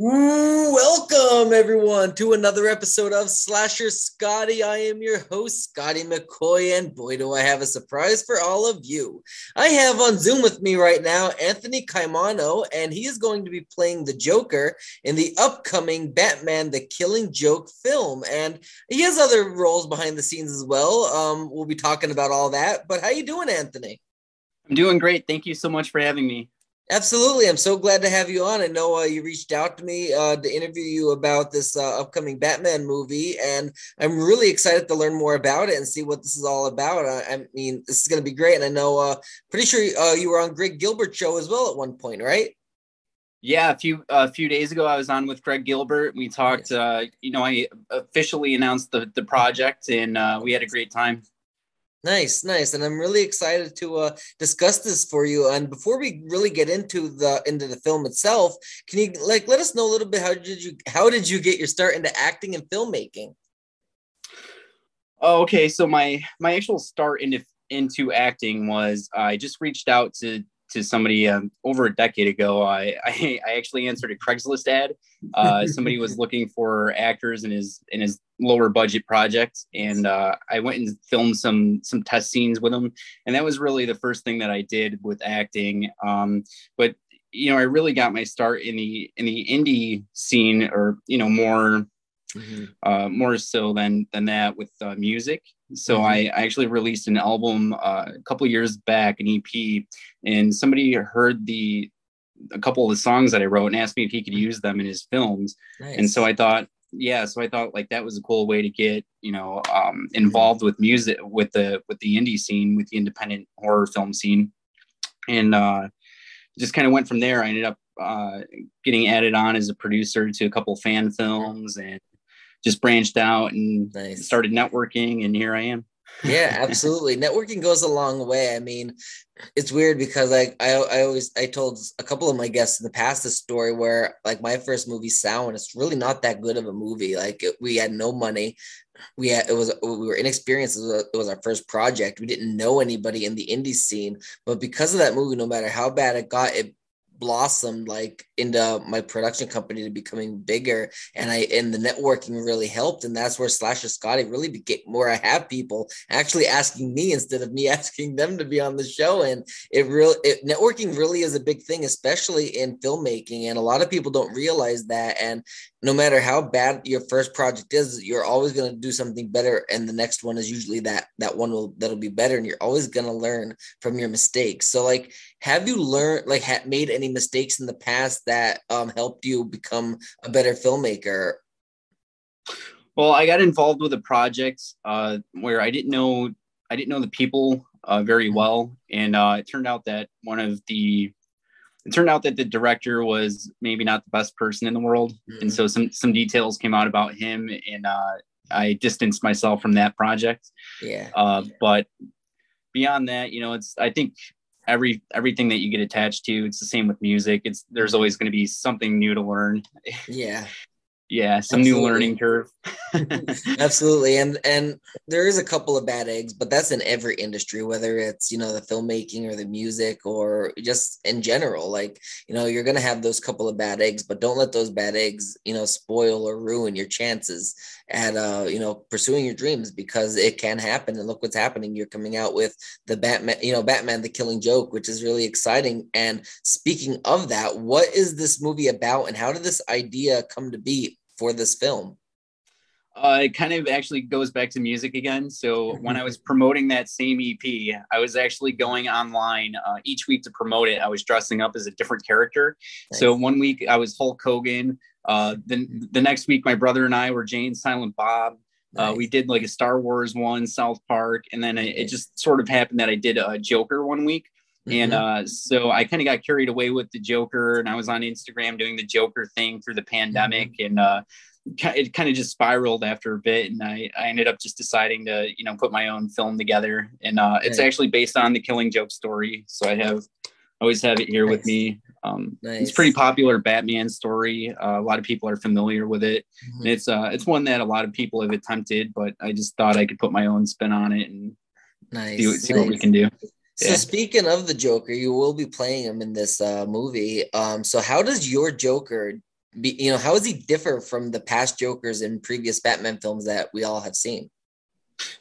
Welcome, everyone, to another episode of Slasher Scotty. I am your host, Scotty McCoy, and boy, do I have a surprise for all of you. I have on Zoom with me right now Anthony Caimano, and he is going to be playing the Joker in the upcoming Batman the Killing Joke film. And he has other roles behind the scenes as well. Um, we'll be talking about all that. But how you doing, Anthony? I'm doing great. Thank you so much for having me. Absolutely. I'm so glad to have you on. I know uh, you reached out to me uh, to interview you about this uh, upcoming Batman movie, and I'm really excited to learn more about it and see what this is all about. I, I mean, this is going to be great. And I know, uh, pretty sure uh, you were on Greg Gilbert's show as well at one point, right? Yeah, a few a few days ago, I was on with Greg Gilbert. We talked. Uh, you know, I officially announced the the project, and we had a great time. Nice, nice, and I'm really excited to uh, discuss this for you. And before we really get into the into the film itself, can you like let us know a little bit how did you how did you get your start into acting and filmmaking? Oh, okay. So my my actual start into into acting was I just reached out to to somebody um, over a decade ago. I, I, I actually answered a Craigslist ad. Uh, somebody was looking for actors in his in his lower budget project, and uh, I went and filmed some some test scenes with him, and that was really the first thing that I did with acting. Um, but you know, I really got my start in the in the indie scene, or you know, more mm-hmm. uh, more so than than that with uh, music. So mm-hmm. I, I, actually released an album uh, a couple years back, an EP, and somebody heard the a couple of the songs that I wrote and asked me if he could mm-hmm. use them in his films. Nice. And so I thought, yeah, so I thought like that was a cool way to get you know um, involved with music with the with the indie scene, with the independent horror film scene, and uh, just kind of went from there. I ended up uh, getting added on as a producer to a couple fan films and just branched out and nice. started networking and here I am. yeah, absolutely. Networking goes a long way. I mean, it's weird because like I, I always I told a couple of my guests in the past this story where like my first movie Sound it's really not that good of a movie. Like it, we had no money. We had it was we were inexperienced. It was, it was our first project. We didn't know anybody in the indie scene, but because of that movie, no matter how bad it got, it blossomed like into my production company to becoming bigger and i and the networking really helped and that's where slasher scotty really became more i have people actually asking me instead of me asking them to be on the show and it really it, networking really is a big thing especially in filmmaking and a lot of people don't realize that and no matter how bad your first project is you're always going to do something better and the next one is usually that that one will that'll be better and you're always going to learn from your mistakes so like have you learned like made any mistakes in the past that um, helped you become a better filmmaker well i got involved with a project uh, where i didn't know i didn't know the people uh, very mm-hmm. well and uh, it turned out that one of the it turned out that the director was maybe not the best person in the world. Mm-hmm. and so some some details came out about him and uh, i distanced myself from that project. Yeah. Uh, but beyond that you know it's i think every everything that you get attached to it's the same with music. It's there's always going to be something new to learn. Yeah yeah some Absolutely. new learning curve Absolutely. And and there is a couple of bad eggs, but that's in every industry, whether it's, you know, the filmmaking or the music or just in general. Like, you know, you're gonna have those couple of bad eggs, but don't let those bad eggs, you know, spoil or ruin your chances at uh, you know, pursuing your dreams because it can happen. And look what's happening. You're coming out with the Batman, you know, Batman the Killing Joke, which is really exciting. And speaking of that, what is this movie about and how did this idea come to be for this film? Uh, it kind of actually goes back to music again. So when I was promoting that same EP, I was actually going online uh, each week to promote it. I was dressing up as a different character. Nice. So one week I was Hulk Hogan. Uh, then the next week, my brother and I were Jay and Silent Bob. Uh, nice. we did like a Star Wars one, South Park, and then it, it just sort of happened that I did a Joker one week. And mm-hmm. uh, so I kind of got carried away with the Joker, and I was on Instagram doing the Joker thing through the pandemic, mm-hmm. and uh, it kind of just spiraled after a bit and I, I ended up just deciding to you know put my own film together and uh, it's actually based on the killing joke story so i have always have it here nice. with me um, nice. it's pretty popular batman story uh, a lot of people are familiar with it mm-hmm. and it's uh, it's one that a lot of people have attempted but i just thought i could put my own spin on it and nice. see, see nice. what we can do so yeah. speaking of the Joker, you will be playing him in this uh, movie. Um, so how does your Joker be, you know, how does he differ from the past Jokers in previous Batman films that we all have seen?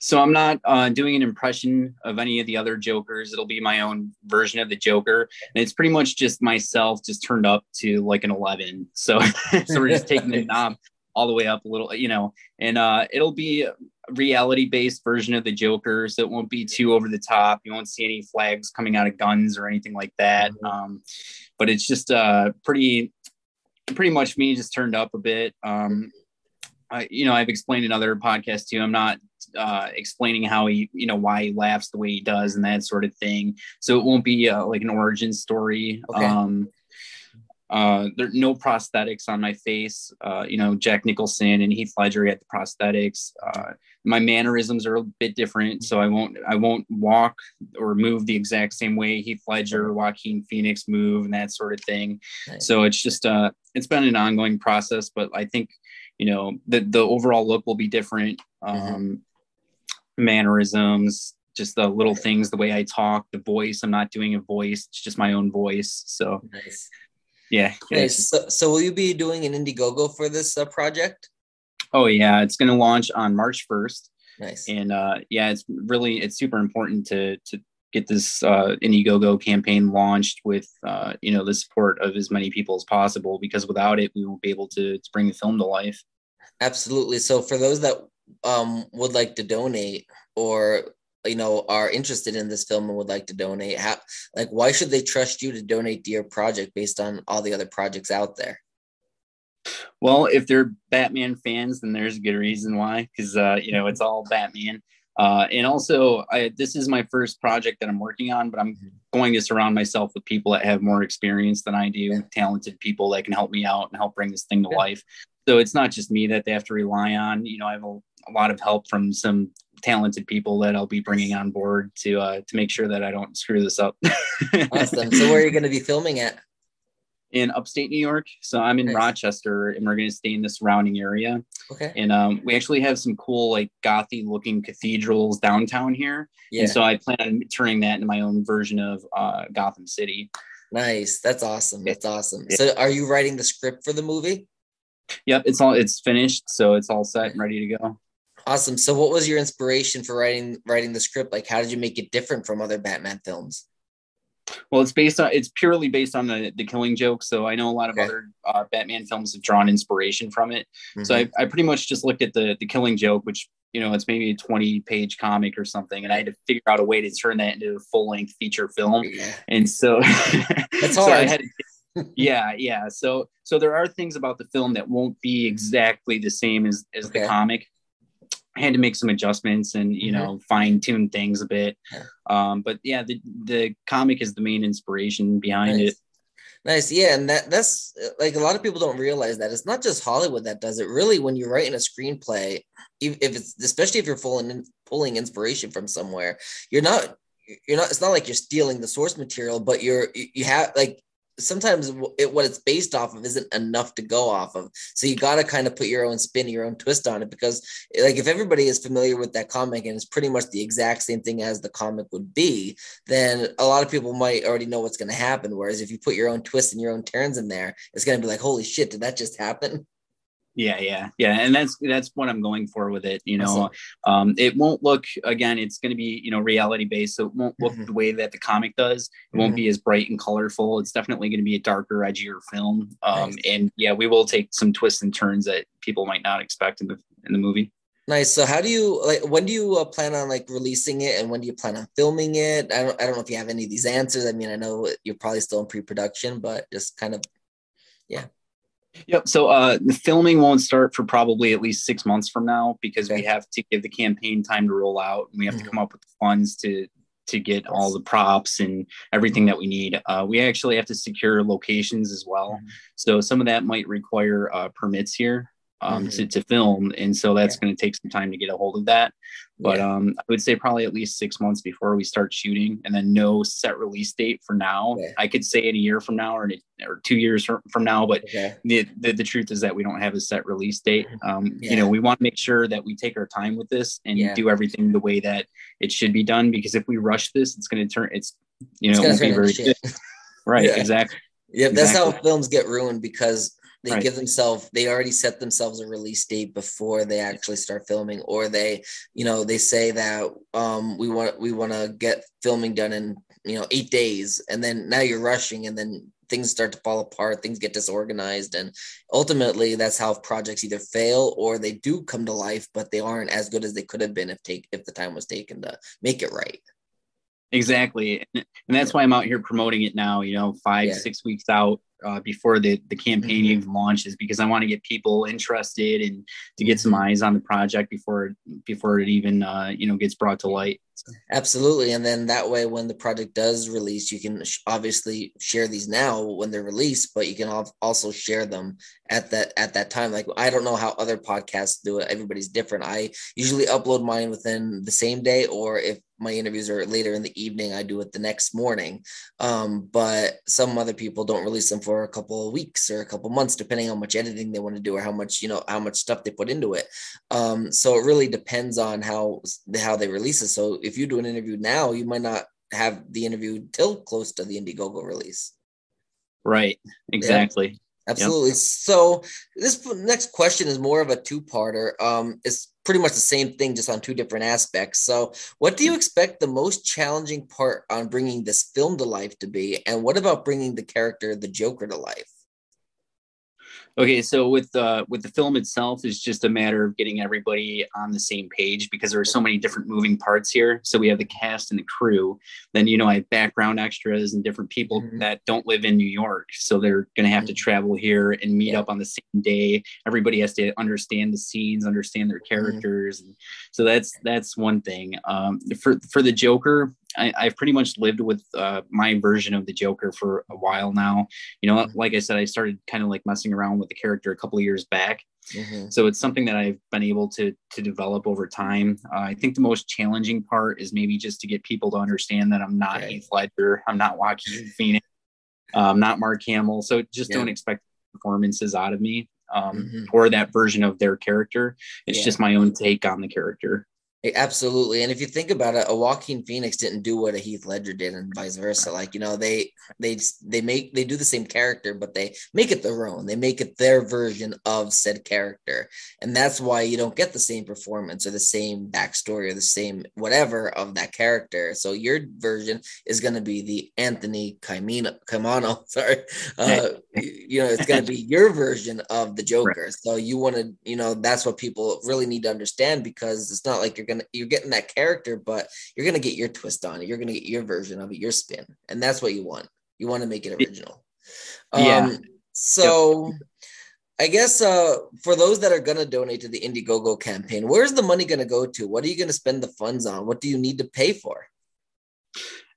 So I'm not uh, doing an impression of any of the other Jokers. It'll be my own version of the Joker, and it's pretty much just myself, just turned up to like an 11. So, so we're just taking the knob all the way up a little, you know, and uh, it'll be reality based version of the Joker, so it won't be too over the top. You won't see any flags coming out of guns or anything like that. Mm-hmm. Um, but it's just uh, pretty, pretty much me just turned up a bit. Um, I, you know, I've explained in other podcasts too. I'm not uh, explaining how he, you know, why he laughs the way he does and that sort of thing. So it won't be uh, like an origin story. Okay. Um, uh, there no prosthetics on my face. Uh, you know, Jack Nicholson and Heath Ledger had the prosthetics. Uh, my mannerisms are a bit different, so I won't I won't walk or move the exact same way Heath Ledger, Joaquin Phoenix move, and that sort of thing. Nice. So it's just uh, it's been an ongoing process, but I think you know the the overall look will be different. Mm-hmm. Um, mm-hmm. Mannerisms, just the little things, the way I talk, the voice. I'm not doing a voice; it's just my own voice. So. Nice yeah. So, so will you be doing an Indiegogo for this uh, project? Oh yeah, it's going to launch on March 1st. Nice. And uh, yeah, it's really it's super important to to get this uh, Indiegogo campaign launched with uh, you know the support of as many people as possible because without it we won't be able to, to bring the film to life. Absolutely. So for those that um, would like to donate or you know are interested in this film and would like to donate how like why should they trust you to donate to your project based on all the other projects out there well if they're batman fans then there's a good reason why because uh, you know it's all batman uh, and also I, this is my first project that i'm working on but i'm going to surround myself with people that have more experience than i do yeah. talented people that can help me out and help bring this thing to yeah. life so it's not just me that they have to rely on you know i have a, a lot of help from some talented people that I'll be bringing on board to uh, to make sure that I don't screw this up. awesome. So where are you going to be filming at? In upstate New York. So I'm in nice. Rochester, and we're going to stay in the surrounding area. Okay. And um, we actually have some cool like gothy looking cathedrals downtown here. Yeah. And so I plan on turning that into my own version of uh, Gotham City. Nice. That's awesome. That's awesome. Yeah. So are you writing the script for the movie? Yep, it's all it's finished, so it's all set and ready to go. Awesome. So what was your inspiration for writing writing the script? Like how did you make it different from other Batman films? Well, it's based on it's purely based on the the Killing Joke. So I know a lot of okay. other uh, Batman films have drawn inspiration from it. Mm-hmm. So I, I pretty much just looked at the the Killing Joke, which you know it's maybe a twenty page comic or something, and I had to figure out a way to turn that into a full length feature film. Yeah. And so that's so hard. To, yeah, yeah. So so there are things about the film that won't be exactly the same as as okay. the comic. I had to make some adjustments and you mm-hmm. know fine tune things a bit. Um, but yeah, the the comic is the main inspiration behind nice. it. Nice, yeah, and that that's like a lot of people don't realize that it's not just Hollywood that does it. Really, when you're writing a screenplay, if it's especially if you're pulling pulling inspiration from somewhere, you're not you're not. It's not like you're stealing the source material, but you're you have like sometimes it, what it's based off of isn't enough to go off of. So you got to kind of put your own spin, your own twist on it, because like if everybody is familiar with that comic and it's pretty much the exact same thing as the comic would be, then a lot of people might already know what's going to happen. Whereas if you put your own twists and your own turns in there, it's going to be like, holy shit, did that just happen? Yeah, yeah, yeah, and that's that's what I'm going for with it. You know, um, it won't look again. It's going to be you know reality based, so it won't look mm-hmm. the way that the comic does. It mm-hmm. won't be as bright and colorful. It's definitely going to be a darker, edgier film. Um, nice. And yeah, we will take some twists and turns that people might not expect in the in the movie. Nice. So, how do you like? When do you uh, plan on like releasing it, and when do you plan on filming it? I don't. I don't know if you have any of these answers. I mean, I know you're probably still in pre-production, but just kind of, yeah. Yep. So uh, the filming won't start for probably at least six months from now because okay. we have to give the campaign time to roll out, and we have mm-hmm. to come up with the funds to to get all the props and everything that we need. Uh, we actually have to secure locations as well, mm-hmm. so some of that might require uh, permits here um, mm-hmm. to, to film. And so that's yeah. going to take some time to get a hold of that. But yeah. um, I would say probably at least six months before we start shooting, and then no set release date for now. Yeah. I could say in a year from now or, a, or two years from now, but okay. the, the, the truth is that we don't have a set release date. Mm-hmm. Um, You know, we want to make sure that we take our time with this and do everything the way that it should be done. Because if we rush this, it's going to turn. It's you know, it won't be very good. right. Exactly. Yeah, that's exactly. how films get ruined because they right. give themselves they already set themselves a release date before they actually start filming or they you know they say that um we want we want to get filming done in you know eight days and then now you're rushing and then things start to fall apart things get disorganized and ultimately that's how projects either fail or they do come to life but they aren't as good as they could have been if take if the time was taken to make it right exactly and that's why i'm out here promoting it now you know five yeah. six weeks out uh, before the the campaign mm-hmm. even launches because I want to get people interested and to get some mm-hmm. eyes on the project before before it even uh, you know gets brought to light. So. Absolutely, and then that way, when the project does release, you can sh- obviously share these now when they're released, but you can also share them at that at that time. Like I don't know how other podcasts do it; everybody's different. I usually upload mine within the same day, or if my interviews are later in the evening, I do it the next morning. Um, but some other people don't release them for a couple of weeks or a couple months, depending on how much editing they want to do or how much you know how much stuff they put into it. Um, so it really depends on how how they release it. So if you do an interview now, you might not have the interview till close to the Indiegogo release. Right. Exactly. Yep. Absolutely. Yep. So this next question is more of a two-parter. Um, it's pretty much the same thing, just on two different aspects. So, what do you expect the most challenging part on bringing this film to life to be, and what about bringing the character the Joker to life? Okay, so with uh, with the film itself, it's just a matter of getting everybody on the same page because there are so many different moving parts here. So we have the cast and the crew. Then you know I have background extras and different people mm-hmm. that don't live in New York, so they're going to have mm-hmm. to travel here and meet yeah. up on the same day. Everybody has to understand the scenes, understand their mm-hmm. characters. Mm-hmm. So that's that's one thing. Um, for for the Joker, I, have pretty much lived with uh, my version of the Joker for a while now. You know, mm-hmm. like I said, I started kind of like messing around with the character a couple of years back. Mm-hmm. So it's something that I've been able to to develop over time. Uh, I think the most challenging part is maybe just to get people to understand that I'm not Heath Ledger, I'm not Joaquin Phoenix, I'm um, not Mark Hamill. So just yeah. don't expect performances out of me um, mm-hmm. or that version of their character. It's yeah. just my own take on the character. Absolutely. And if you think about it, a Joaquin Phoenix didn't do what a Heath Ledger did and vice versa. Like, you know, they they they make they do the same character, but they make it their own. They make it their version of said character. And that's why you don't get the same performance or the same backstory or the same whatever of that character. So your version is gonna be the Anthony Caimino Caimano, sorry. Uh, you know, it's gonna be your version of the Joker. Right. So you want to, you know, that's what people really need to understand because it's not like you're gonna gonna you're getting that character, but you're gonna get your twist on it. You're gonna get your version of it, your spin, and that's what you want. You want to make it original. Yeah. Um, so. Yep. I guess uh, for those that are going to donate to the Indiegogo campaign, where's the money going to go to? What are you going to spend the funds on? What do you need to pay for?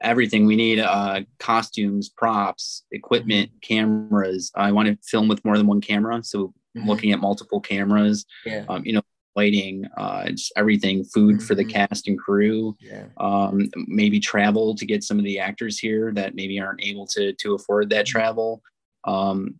Everything we need uh, costumes, props, equipment, mm-hmm. cameras. I want to film with more than one camera. So, mm-hmm. looking at multiple cameras, yeah. um, you know, lighting, uh, just everything, food mm-hmm. for the mm-hmm. cast and crew, yeah. um, maybe travel to get some of the actors here that maybe aren't able to to afford that mm-hmm. travel, um,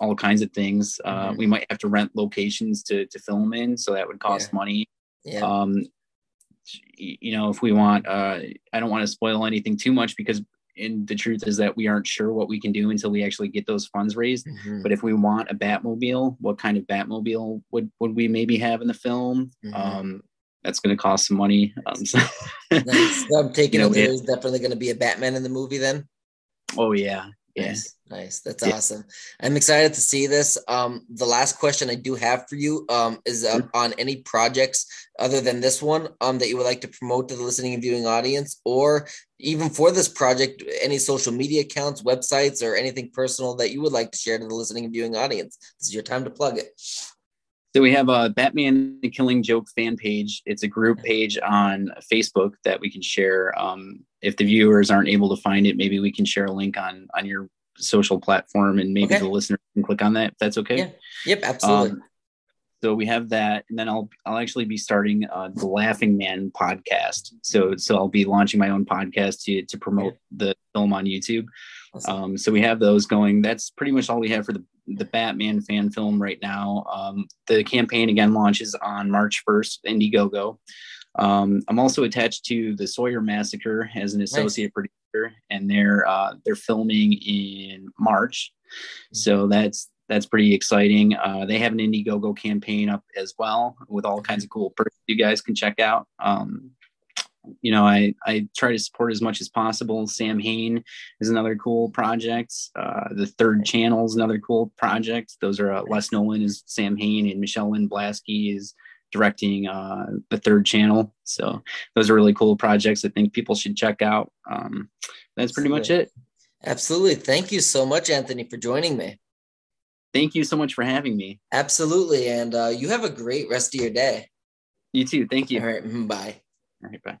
all kinds of things. Uh, mm-hmm. We might have to rent locations to to film in, so that would cost yeah. money. Yeah. Um, you know, if we want, uh, I don't want to spoil anything too much because and the truth is that we aren't sure what we can do until we actually get those funds raised. Mm-hmm. But if we want a Batmobile, what kind of Batmobile would would we maybe have in the film? Mm-hmm. Um, that's going to cost some money. Um, so, nice. so I'm taking you know, it there's definitely going to be a Batman in the movie then. Oh yeah, Yes. Nice. That's yeah. awesome. I'm excited to see this. Um, the last question I do have for you um, is uh, on any projects other than this one um, that you would like to promote to the listening and viewing audience, or even for this project, any social media accounts, websites, or anything personal that you would like to share to the listening and viewing audience. This is your time to plug it. So we have a Batman the Killing Joke fan page. It's a group page on Facebook that we can share. Um, if the viewers aren't able to find it, maybe we can share a link on on your social platform, and maybe okay. the listener can click on that. If that's okay. Yeah. Yep. Absolutely. Um, so we have that, and then I'll I'll actually be starting uh, the Laughing Man podcast. So so I'll be launching my own podcast to to promote the film on YouTube. Awesome. Um, so we have those going. That's pretty much all we have for the the Batman fan film right now. Um, the campaign again launches on March 1st, Indiegogo. Um, I'm also attached to the Sawyer Massacre as an associate nice. producer, and they're uh, they're filming in March. So that's that's pretty exciting. Uh, they have an Indiegogo campaign up as well with all kinds of cool perks you guys can check out. Um, you know, I, I try to support as much as possible. Samhain is another cool project. Uh, the third channel is another cool project. Those are uh, Les Nolan is Samhain and Michelle Lynn Blasky is directing uh, the third channel. So those are really cool projects. I think people should check out. Um, that's pretty much it. Absolutely. Thank you so much, Anthony, for joining me. Thank you so much for having me. Absolutely. And uh, you have a great rest of your day. You too. Thank you. All right. Mm-hmm. Bye. All right. Bye.